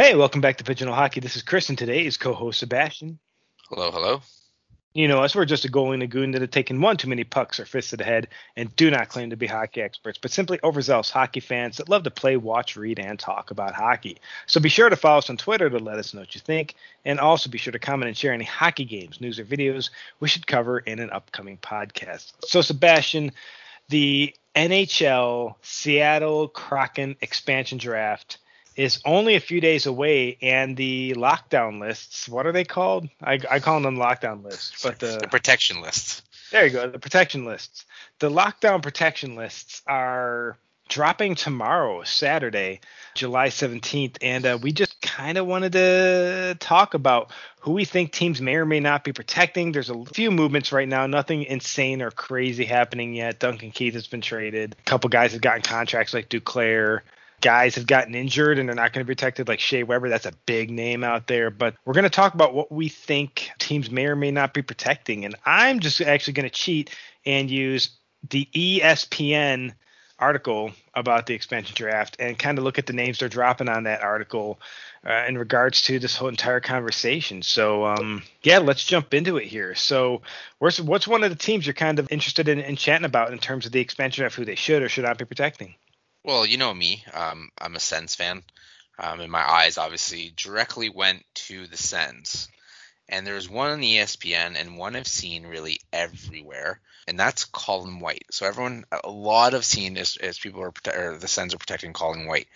Hey, welcome back to Pigeonhole Hockey. This is Chris, and today is co-host Sebastien. Hello, hello. You know us, we're just a goalie and goon that have taken one too many pucks or fists to the head and do not claim to be hockey experts, but simply overzealous hockey fans that love to play, watch, read, and talk about hockey. So be sure to follow us on Twitter to let us know what you think, and also be sure to comment and share any hockey games, news, or videos we should cover in an upcoming podcast. So, Sebastien, the NHL Seattle Kraken expansion draft is only a few days away, and the lockdown lists. What are they called? I, I call them lockdown lists, but the, the protection lists. There you go, the protection lists. The lockdown protection lists are dropping tomorrow, Saturday, July 17th, and uh, we just kind of wanted to talk about who we think teams may or may not be protecting. There's a few movements right now, nothing insane or crazy happening yet. Duncan Keith has been traded. A couple guys have gotten contracts like Duclair guys have gotten injured and they're not going to be protected, like Shea Weber. That's a big name out there. But we're going to talk about what we think teams may or may not be protecting. And I'm just actually going to cheat and use the ESPN article about the expansion draft and kind of look at the names they're dropping on that article uh, in regards to this whole entire conversation. So, um, yeah, let's jump into it here. So, what's one of the teams you're kind of interested in, in chatting about in terms of the expansion draft, who they should or should not be protecting? Well, you know me. Um, I'm a Sens fan, um, and my eyes obviously directly went to the Sens. And there's one on ESPN and one I've seen really everywhere, and that's Colin White. So everyone, a lot of seen is, people are or the Sens are protecting Colin White.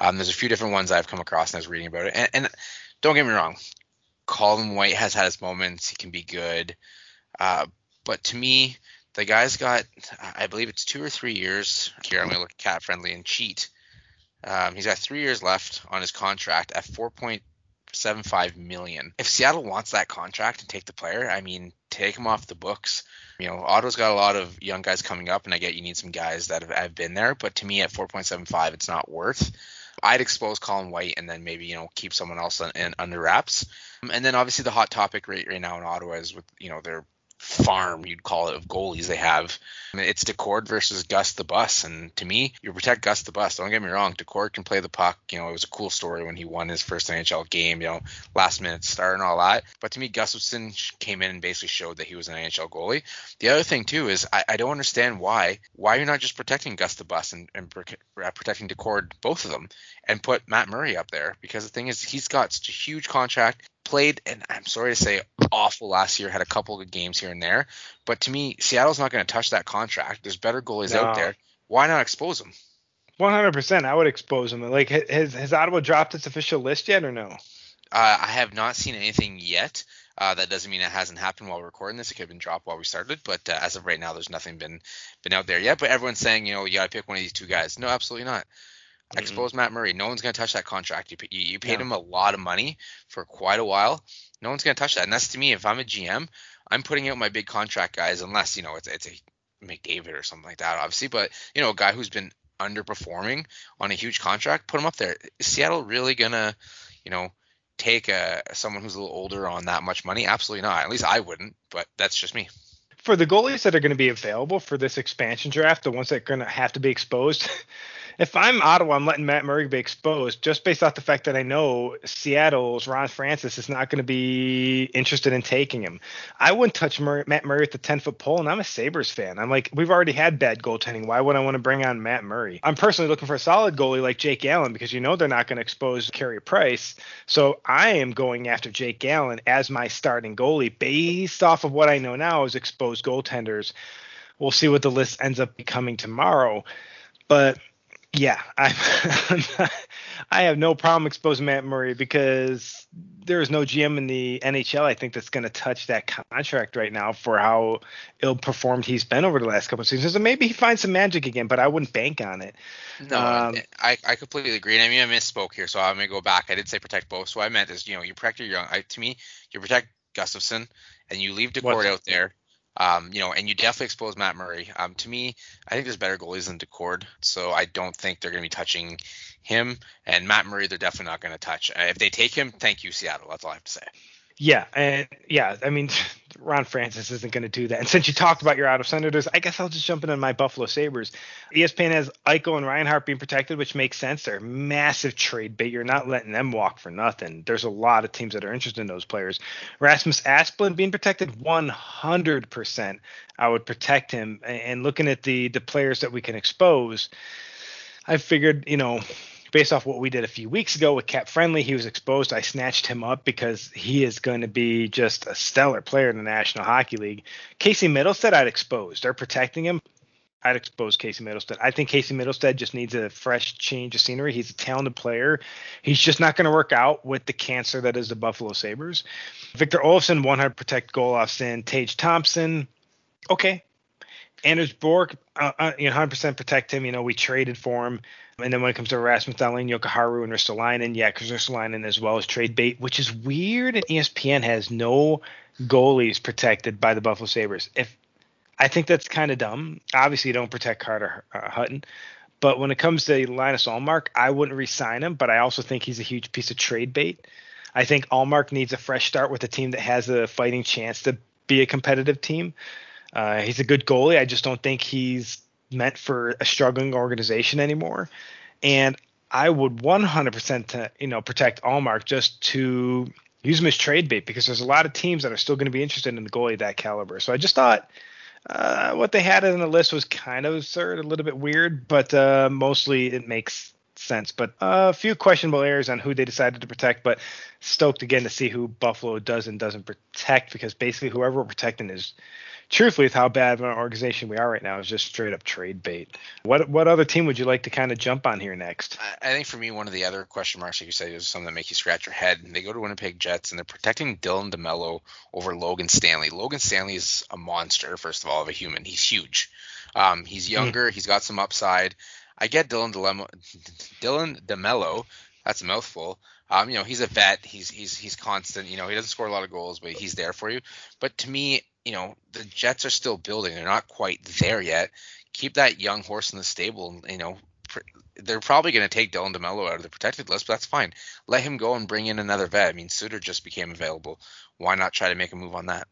Um, there's a few different ones I've come across and I was reading about it. And, and don't get me wrong, Colin White has had his moments. He can be good, uh, but to me, the guy's got, I believe it's two or three years. Here, I'm going to look Cap Friendly and cheat. Um, he's got three years left on his contract at 4.75 million. If Seattle wants that contract and take the player, I mean, take him off the books. You know, Ottawa's got a lot of young guys coming up, and I get you need some guys that have, have been there, but to me, at 4.75, it's not worth. I'd expose Colin White and then maybe you know keep someone else in, in under wraps. And then obviously the hot topic right right now in Ottawa is with you know their farm you'd call it of goalies they have. It's Daccord versus Gus the Bus, and to me, you protect Gus the Bus. Don't get me wrong, Daccord can play the puck. You know, it was a cool story when he won his first NHL game. You know, last minute start and all that. But to me, Gustavsson came in and basically showed that he was an NHL goalie. The other thing too is I, I don't understand why why you're not just protecting Gus the Bus and, and uh, protecting Daccord, both of them, and put Matt Murray up there because the thing is he's got such a huge contract played, and I'm sorry to say, awful last year. Had a couple of good games here and there, but to me, Seattle's not going to touch that contract. There's better goalies no. out there. Why not expose them? 100%. I would expose them. Like, has has Ottawa dropped its official list yet, or no? Uh, I have not seen anything yet. Uh, that doesn't mean it hasn't happened while we're recording this. It could have been dropped while we started, but uh, as of right now, there's nothing been been out there yet. But everyone's saying, you know, you got to pick one of these two guys. No, absolutely not. Mm-hmm. Expose Matt Murray. No one's going to touch that contract. You, you, you paid yeah. him a lot of money for quite a while. No one's going to touch that. And that's to me, if I'm a GM, I'm putting out my big contract guys, unless, you know, it's, it's a McDavid or something like that, obviously. But, you know, a guy who's been underperforming on a huge contract, put him up there. Is Seattle really going to, you know, take a someone who's a little older on that much money? Absolutely not. At least I wouldn't, but that's just me for the goalies that are going to be available for this expansion draft, the ones that are going to have to be exposed, if I'm Ottawa, I'm letting Matt Murray be exposed just based off the fact that I know Seattle's Ron Francis is not going to be interested in taking him. I wouldn't touch Murray, Matt Murray at the 10 foot pole, and I'm a Sabres fan. I'm like, we've already had bad goaltending. Why would I want to bring on Matt Murray? I'm personally looking for a solid goalie like Jake Allen because you know they're not going to expose Carey Price. So I am going after Jake Allen as my starting goalie based off of what I know now is exposed goaltenders. We'll see what the list ends up becoming tomorrow. But yeah, I I have no problem exposing Matt Murray because there is no GM in the NHL I think that's going to touch that contract right now for how ill performed he's been over the last couple of seasons. And maybe he finds some magic again, but I wouldn't bank on it. No, um, I, I completely agree. And I mean, I misspoke here, so I'm going to go back. I did say protect both. So I meant is you know you protect your young. I, to me, you protect Gustavsson and you leave Daccord out there um, you know, and you definitely expose Matt Murray. Um, to me, I think there's better goalies than Daccord, so I don't think they're going to be touching him. And Matt Murray, they're definitely not going to touch. Uh, if they take him, thank you, Seattle. That's all I have to say. Yeah, and yeah, I mean, Ron Francis isn't going to do that. And since you talked about your out of senators, I guess I'll just jump in on my Buffalo Sabres. ESPN has Eichel and Reinhart being protected, which makes sense. They're massive trade bait. You're not letting them walk for nothing. There's a lot of teams that are interested in those players. Rasmus Asplund being protected 100%. I would protect him. And looking at the the players that we can expose, I figured, you know, based off what we did a few weeks ago with Cap Friendly, he was exposed. I snatched him up because he is going to be just a stellar player in the National Hockey League. Casey Mittelstadt, I'd expose. They're protecting him. I'd expose Casey Mittelstadt. I think Casey Mittelstadt just needs a fresh change of scenery. He's a talented player. He's just not going to work out with the cancer that is the Buffalo Sabres. Victor Olofsson, 100 protect Olofsson. Tage Thompson, okay. Anders Bjork, uh, uh, you know, 100% protect him. You know, we traded for him. And then when it comes to Rasmus Dahlin, Jokiharju, and Ristolainen, yeah, because Ristolainen as well as trade bait, which is weird. And ESPN has no goalies protected by the Buffalo Sabres. If I think that's kind of dumb. Obviously, you don't protect Carter uh, Hutton, but when it comes to Linus Ullmark, I wouldn't resign him. But I also think he's a huge piece of trade bait. I think Ullmark needs a fresh start with a team that has a fighting chance to be a competitive team. Uh, he's a good goalie. I just don't think he's meant for a struggling organization anymore. And I would 100% to, you know protect Ullmark just to use him as trade bait because there's a lot of teams that are still going to be interested in the goalie that caliber. So I just thought uh, what they had in the list was kind of absurd, a little bit weird, but uh, mostly it makes sense. But uh, a few questionable errors on who they decided to protect, but stoked again to see who Buffalo does and doesn't protect because basically whoever we're protecting is truthfully, with how bad of an organization we are right now, is just straight up trade bait. What what other team would you like to kind of jump on here next? I think for me, one of the other question marks, like you said, is something that make you scratch your head. They go to Winnipeg Jets and they're protecting Dylan DeMello over Logan Stanley. Logan Stanley is a monster, first of all, of a human. He's huge. Um, he's hmm. younger. Mm. He's got some upside. I get Dylan DeLemo, Dylan DeMello. That's a mouthful. Um, you know, he's a vet. He's he's he's constant. You know, he doesn't score a lot of goals, but he's there for you. But to me, you know, the Jets are still building. They're not quite there yet. Keep that young horse in the stable. You know, they're probably going to take Dylan DeMello out of the protected list, but that's fine. Let him go and bring in another vet. I mean, Suter just became available. Why not try to make a move on that?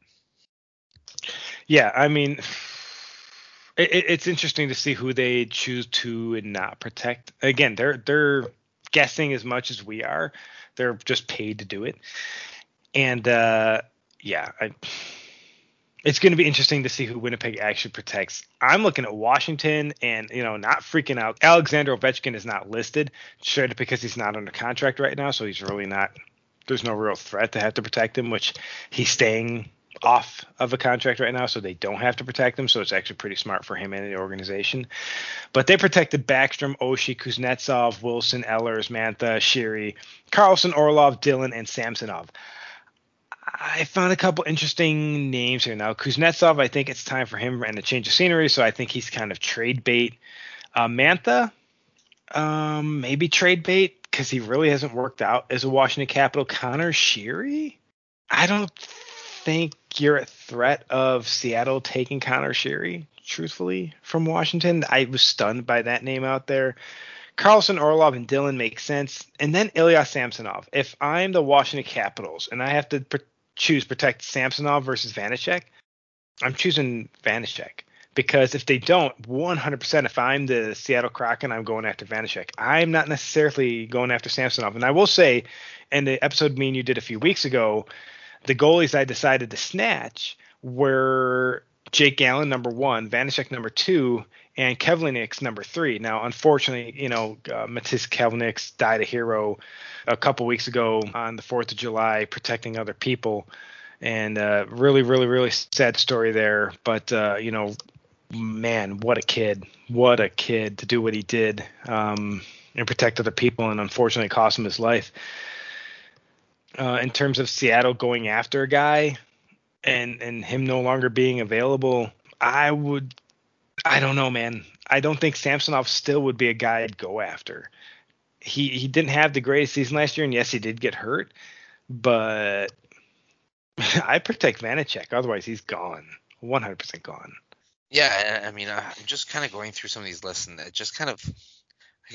Yeah, I mean, it, it's interesting to see who they choose to and not protect. Again, they're they're guessing as much as we are. They're just paid to do it, and uh, yeah, I it's going to be interesting to see who Winnipeg actually protects. I'm looking at Washington and, you know, not freaking out. Alexander Ovechkin is not listed, straight because he's not under contract right now. So he's really not, there's no real threat to have to protect him, which he's staying off of a contract right now. So they don't have to protect him. So it's actually pretty smart for him and the organization. But they protected Backstrom, Oshie, Kuznetsov, Wilson, Ellers, Mantha, Sheary, Carlson, Orlov, Dillon, and Samsonov. I found a couple interesting names here now. Kuznetsov, I think it's time for him and a change of scenery, so I think he's kind of trade bait. Uh, Mantha, um, maybe trade bait because he really hasn't worked out as a Washington Capital. Conor Sheary, I don't think you're a threat of Seattle taking Conor Sheary, truthfully, from Washington. I was stunned by that name out there. Carlson, Orlov, and Dillon make sense. And then Ilya Samsonov. If I'm the Washington Capitals and I have to choose protect Samsonov versus Vanecek, I'm choosing Vanecek because if they don't, 100%, if I'm the Seattle Kraken, I'm going after Vanecek. I'm not necessarily going after Samsonov. And I will say, in the episode me and you did a few weeks ago, the goalies I decided to snatch were Jake Allen number one, Vanecek, number two, and Kivlenieks, number three. Now, unfortunately, you know, uh, Matiss Kivlenieks died a hero a couple weeks ago on the 4th of July protecting other people. And uh, really, really, really sad story there. But, uh, you know, man, what a kid. What a kid to do what he did um, and protect other people. And unfortunately, cost him his life. Uh, in terms of Seattle going after a guy and, and him no longer being available, I would, I don't know, man. I don't think Samsonov still would be a guy I'd go after he he didn't have the greatest season last year, and yes, he did get hurt, but I protect Vanecek. Otherwise, he's gone, 100% gone. Yeah, I mean, uh, I'm just kind of going through some of these lists, and it just kind of.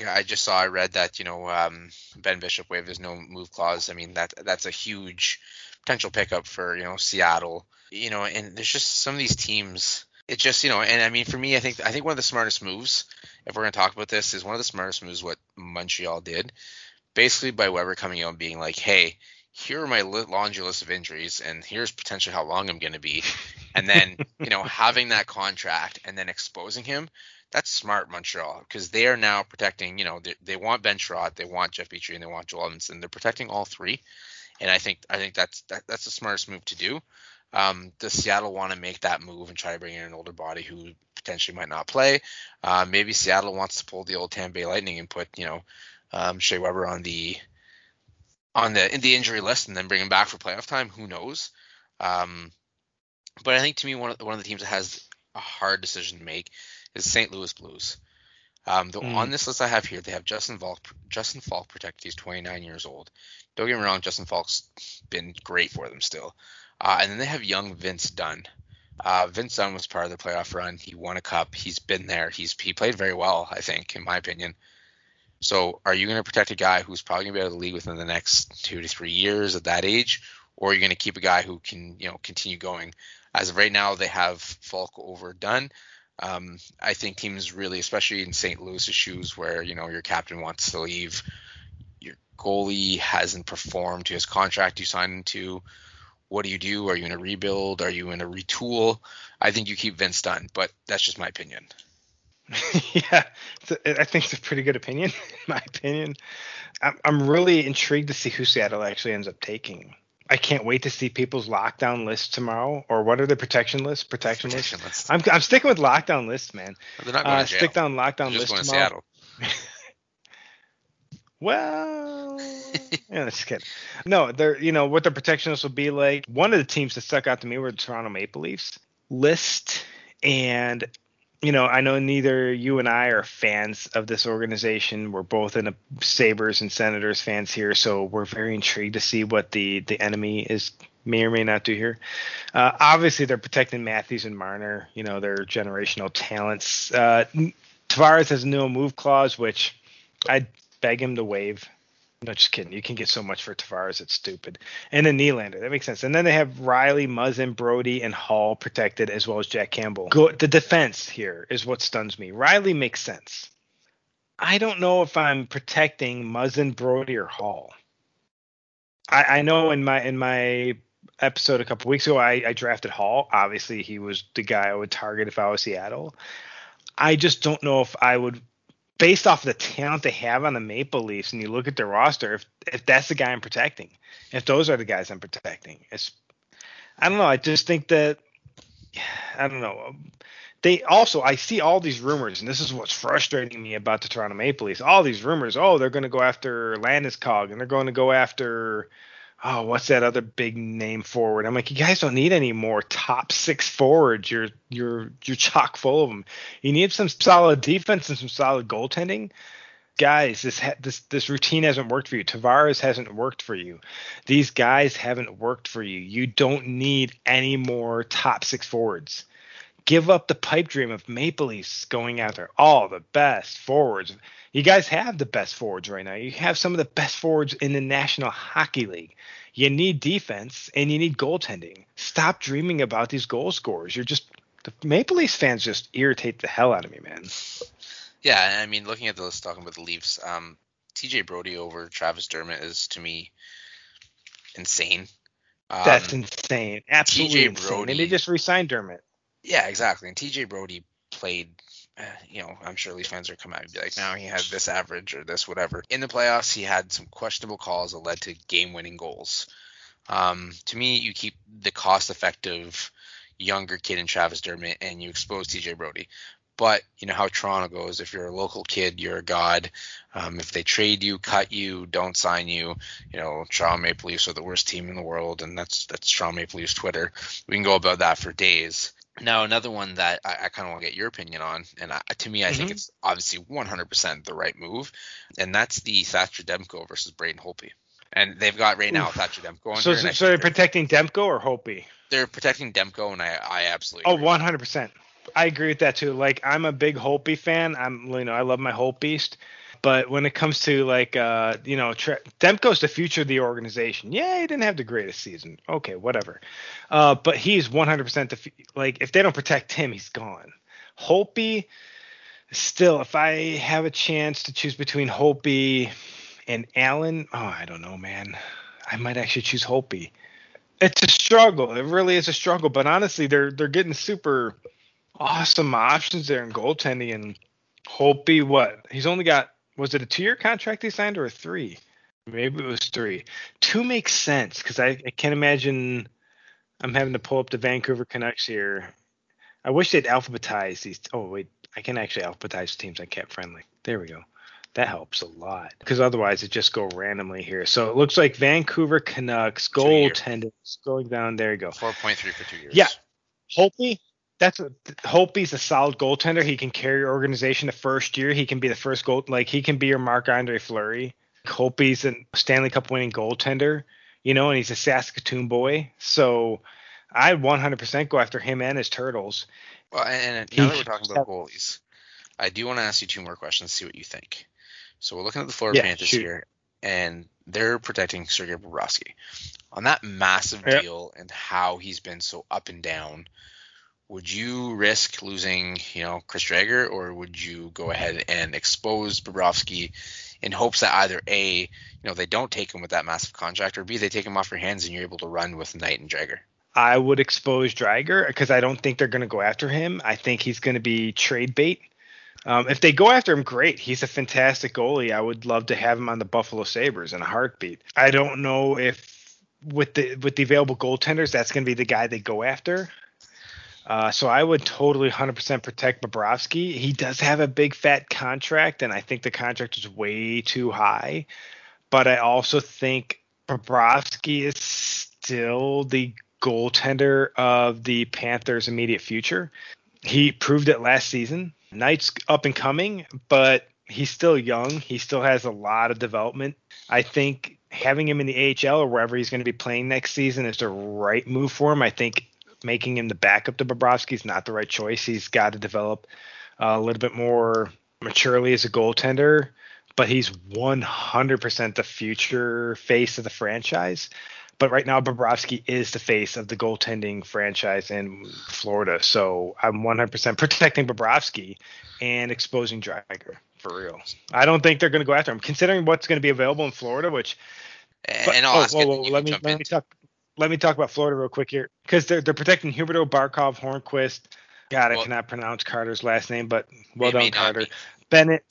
I just saw, I read that you know um, Ben Bishop waived his no move clause. I mean that that's a huge potential pickup for you know Seattle. You know, and there's just some of these teams. It just you know, and I mean for me, I think I think one of the smartest moves, if we're gonna talk about this, is one of the smartest moves what Montreal did, basically by Weber coming out and being like, hey. Here are my laundry list of injuries, and here's potentially how long I'm going to be. And then, you know, having that contract and then exposing him, that's smart Montreal because they are now protecting. You know, they, they want Ben Chiarot, they want Jeff Petry, and they want Joel Edmundson. They're protecting all three, and I think I think that's that, that's the smartest move to do. Um, does Seattle want to make that move and try to bring in an older body who potentially might not play? Uh, maybe Seattle wants to pull the old Tampa Bay Lightning and put you know um, Shea Weber on the on the in the injury list and then bring him back for playoff time. Who knows? Um, but I think to me one of one of the teams that has a hard decision to make is St. Louis Blues. Um, the, mm. On this list I have here, they have Justin Faulk. Justin Faulk protected. He's 29 years old. Don't get me wrong, Justin Faulk's been great for them still. Uh, and then they have young Vince Dunn. Uh, Vince Dunn was part of the playoff run. He won a cup. He's been there. He's he played very well, I think, in my opinion. So, are you going to protect a guy who's probably going to be out of the league within the next two to three years at that age, or are you going to keep a guy who can, you know, continue going? As of right now, they have Faulk over Dunn. Um, I think teams really, especially in St. Louis's shoes, where you know your captain wants to leave, your goalie hasn't performed to his contract you signed into. What do you do? Are you in a rebuild? Are you in a retool? I think you keep Vince Dunn, but that's just my opinion. yeah, I think it's a pretty good opinion, in my opinion. I'm really intrigued to see who Seattle actually ends up taking. I can't wait to see people's lockdown lists tomorrow. Or what are the protection lists? Protection, protection lists. I'm, I'm sticking with lockdown lists, man. They're not going uh, to jail. Stick down lockdown They're lists just tomorrow. Seattle. well, yeah, just kidding. No, they're you know what the protection lists will be like. One of the teams that stuck out to me were the Toronto Maple Leafs list, and you know, I know neither you and I are fans of this organization. We're both in a Sabres and Senators fans here, so we're very intrigued to see what the the enemy is may or may not do here. Uh, obviously, they're protecting Matthews and Marner. You know, they're generational talents. Uh, Tavares has no move clause, which I'd beg him to waive. No, just kidding. You can get so much for Tavares. It's stupid. And then Nylander. That makes sense. And then they have Rielly, Muzzin, Brodie, and Hall protected, as well as Jack Campbell. Go, the defense here is what stuns me. Rielly makes sense. I don't know if I'm protecting Muzzin, Brodie, or Hall. I, I know in my in my episode a couple weeks ago, I, I drafted Hall. Obviously, he was the guy I would target if I was Seattle. I just don't know if I would based off of the talent they have on the Maple Leafs, and you look at their roster, if if that's the guy I'm protecting, if those are the guys I'm protecting, it's I don't know. I just think that I don't know. They also I see all these rumors, and this is what's frustrating me about the Toronto Maple Leafs. All these rumors. Oh, they're going to go after Landeskog, and they're going to go after oh, what's that other big name forward? I'm like, you guys don't need any more top six forwards. You're you're you're chock full of them. You need some solid defense and some solid goaltending. Guys, this ha- this this routine hasn't worked for you. Tavares hasn't worked for you. These guys haven't worked for you. You don't need any more top six forwards. Give up the pipe dream of Maple Leafs going out there. All the best forwards. You guys have the best forwards right now. You have some of the best forwards in the National Hockey League. You need defense and you need goaltending. Stop dreaming about these goal scorers. You're just the Maple Leafs fans just irritate the hell out of me, man. Yeah, I mean, looking at the list, talking about the Leafs, um, TJ Brodie over Travis Dermott is to me insane. Um, That's insane. Absolutely TJ insane. And they just re-signed Dermott. Yeah, exactly. And TJ Brodie played you know, I'm sure Leafs fans are come out and be like, now he had this average or this whatever. In the playoffs, he had some questionable calls that led to game-winning goals. Um, to me, you keep the cost-effective younger kid in Travis Dermott and you expose TJ Brodie. But you know how Toronto goes. If you're a local kid, you're a god. Um, if they trade you, cut you, don't sign you, you know Toronto Maple Leafs are the worst team in the world, and that's that's Toronto Maple Leafs Twitter. We can go about that for days. Now, another one that I, I kind of want to get your opinion on, and I, to me, I mm-hmm. think it's obviously 100% the right move, and that's the Thatcher Demko versus Braden Holtby. And they've got right now Oof. Thatcher Demko. So, so, so they're protecting Demko or Holtby? They're protecting Demko, and I, I absolutely. Oh, 100%. I agree with that too. Like, I'm a big Holtby fan. I'm, you know, I love my Holt Beast But when it comes to like uh, you know, Tre- Demko's the future of the organization. Yeah, he didn't have the greatest season. Okay, whatever. Uh, but he's 100% the f- like if they don't protect him, he's gone. Holtby, still, if I have a chance to choose between Holtby and Allen, oh, I don't know, man. I might actually choose Holtby. It's a struggle. It really is a struggle. But honestly, they're they're getting super awesome options there in goaltending. And Holtby, what? He's only got was it a two year contract he signed or a three? Maybe it was three. Two makes sense because I, I can't imagine. I'm having to pull up the Vancouver Canucks here. I wish they'd alphabetize these. Oh wait, I can actually alphabetize teams on Cap Friendly. There we go. That helps a lot because otherwise it just go randomly here. So it looks like Vancouver Canucks goaltenders going down. There you go. Four point three for two years. Yeah, Holtby. That's a Holtby's a solid goaltender. He can carry your organization the first year. He can be the first goal. Like he can be your Marc Andre Fleury. Holtby's a Stanley Cup winning goaltender. You know, and he's a Saskatoon boy. So I'd 100% go after him and his Turtles. Well, and now that we're talking about goalies, I do want to ask you two more questions, see what you think. So we're looking at the Florida yeah, Panthers shoot. here, and they're protecting Sergei Bobrovsky on that massive yep. deal and how he's been so up and down. Would you risk losing, you know, Chris Driedger, or would you go ahead and expose Bobrovsky in hopes that either a, you know, they don't take him with that massive contract, or b, they take him off your hands and you're able to run with Knight and Driedger? I would expose Driedger because I don't think they're going to go after him. I think he's going to be trade bait. Um, if they go after him, great. He's a fantastic goalie. I would love to have him on the Buffalo Sabres in a heartbeat. I don't know if with the with the available goaltenders, that's going to be the guy they go after. Uh, so I would totally 100% protect Bobrovsky. He does have a big fat contract, and I think the contract is way too high. But I also think Bobrovsky is still the goaltender of the Panthers' immediate future. He proved it last season. Knight's up and coming, but he's still young. He still has a lot of development. I think having him in the AHL or wherever he's going to be playing next season is the right move for him. I think making him the backup to Bobrovsky is not the right choice. He's got to develop uh, a little bit more maturely as a goaltender, but he's 100% the future face of the franchise. But right now, Bobrovsky is the face of the goaltending franchise in Florida. So I'm 100% protecting Bobrovsky and exposing Driedger for real. I don't think they're going to go after him, considering what's going to be available in Florida. Which, and I'll oh, ask whoa, whoa, let me let me talk. Let me talk about Florida real quick here, because they're they're protecting Huberdeau, Barkov, Hornqvist. God, well, I cannot pronounce Carter's last name, but well done, Carter. Be. Bennett.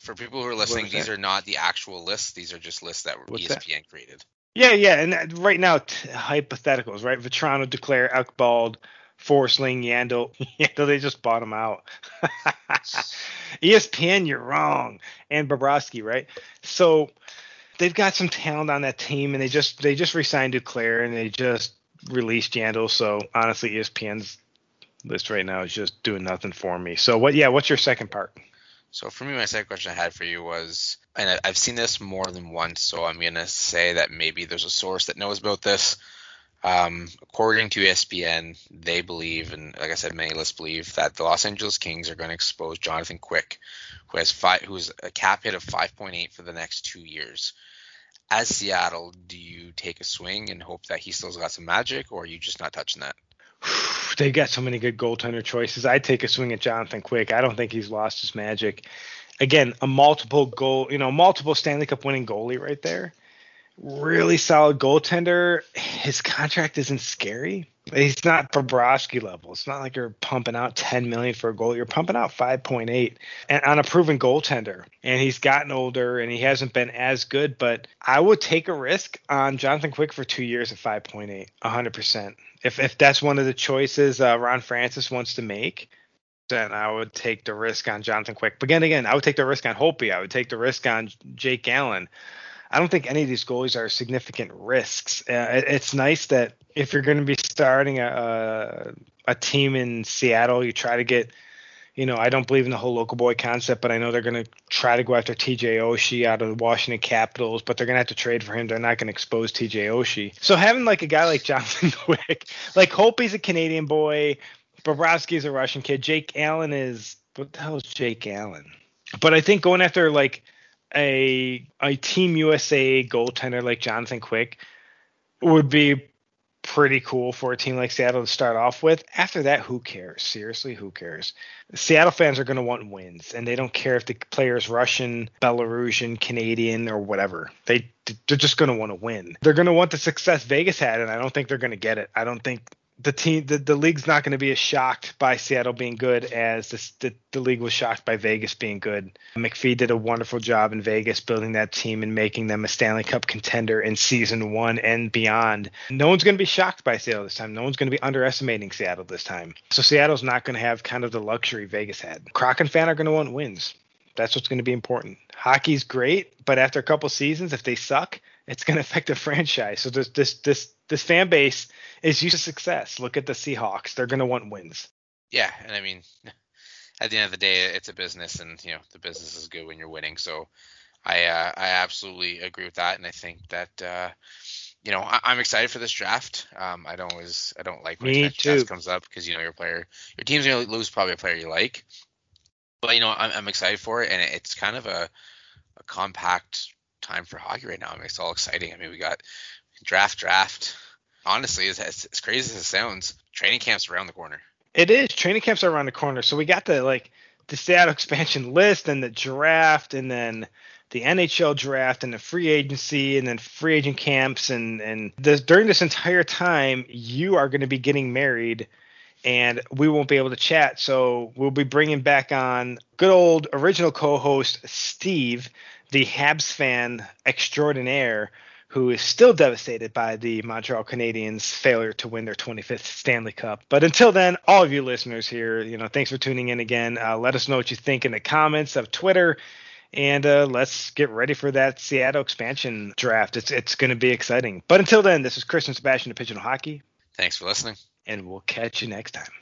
For people who are listening, these that? are not the actual lists. These are just lists that What's ESPN that? created. Yeah, yeah, and uh, right now t- hypotheticals, right? Vatrano, Duclair, Ekblad, Forsling, Yandle. Yandle, they just bought him out. ESPN, you're wrong, and Bobrovsky, right? So they've got some talent on that team, and they just they just resigned Duclair and they just released Yandle. So honestly, ESPN's list right now is just doing nothing for me. So what? Yeah, what's your second part? So for me, my second question I had for you was, and I've seen this more than once, so I'm gonna say that maybe there's a source that knows about this. Um, according to ESPN, they believe, and like I said, many lists believe that the Los Angeles Kings are going to expose Jonathan Quick, who has five, who's a cap hit of 5.8 for the next two years. As Seattle, do you take a swing and hope that he still's got some magic, or are you just not touching that? they got so many good goaltender choices. I'd take a swing at Jonathan Quick. I don't think he's lost his magic. Again, a multiple goal, you know, multiple Stanley Cup winning goalie right there. Really solid goaltender. His contract isn't scary. He's not Bobrovsky level. It's not like you're pumping out 10 million for a goal. You're pumping out 5.8 and on a proven goaltender. And he's gotten older and he hasn't been as good. But I would take a risk on Jonathan Quick for two years at 5.8, 100% if if that's one of the choices uh, Ron Francis wants to make, then I would take the risk on Jonathan Quick. But again, again, I would take the risk on Holtby. I would take the risk on Jake Allen. I don't think any of these goalies are significant risks. Uh, it, it's nice that if you're going to be starting a, a, team in Seattle, you try to get you know, I don't believe in the whole local boy concept, but I know they're going to try to go after TJ Oshie out of the Washington Capitals, but they're going to have to trade for him. They're not going to expose TJ Oshie. So having like a guy like Jonathan Quick, like Holtby's a Canadian boy, Bobrovsky's a Russian kid, Jake Allen is what the hell is Jake Allen? But I think going after like a a Team USA goaltender like Jonathan Quick would be pretty cool for a team like Seattle to start off with. After that, who cares? Seriously, who cares? Seattle fans are going to want wins, and they don't care if the player is Russian, Belarusian, Canadian, or whatever. They they're just going to want to win. They're going to want the success Vegas had, and I don't think they're going to get it. I don't think the team the, the league's not going to be as shocked by Seattle being good as this, the, the league was shocked by Vegas being good. McPhee did a wonderful job in Vegas building that team and making them a Stanley Cup contender in season one and beyond. No one's going to be shocked by Seattle this time. No one's going to be underestimating Seattle this time. So Seattle's not going to have kind of the luxury Vegas had. Kraken fan are going to want wins. That's what's going to be important. Hockey's great, but after a couple seasons, if they suck, it's going to affect the franchise. So this this this this fan base is used to success. Look at the Seahawks; they're going to want wins. Yeah, and I mean, at the end of the day, it's a business, and you know the business is good when you're winning. So I uh, I absolutely agree with that, and I think that. Uh, you know, I, am excited for this draft. Um, I don't always, I don't like when Me draft comes up because you know your player, your team's gonna lose probably a player you like. But you know, I'm, I'm excited for it, and it's kind of a, a compact time for hockey right now. I mean, it's all exciting. I mean, we got draft, draft. Honestly, as, as crazy as it sounds, training camp's around the corner. It is. Training camps around the corner. So we got the like the Seattle expansion list and the draft, and then the NHL draft and the free agency and then free agent camps and and this, during this entire time you are going to be getting married and we won't be able to chat so we'll be bringing back on good old original co-host Steve the Habs fan extraordinaire who is still devastated by the Montreal Canadiens' failure to win their 25th Stanley Cup. But until then, all of you listeners here, you know, thanks for tuning in again. Uh, let us know what you think in the comments of Twitter, and uh, let's get ready for that Seattle expansion draft. It's it's going to be exciting. But until then, this is Chris and Sebastien of Pigeon Hockey. Thanks for listening, and we'll catch you next time.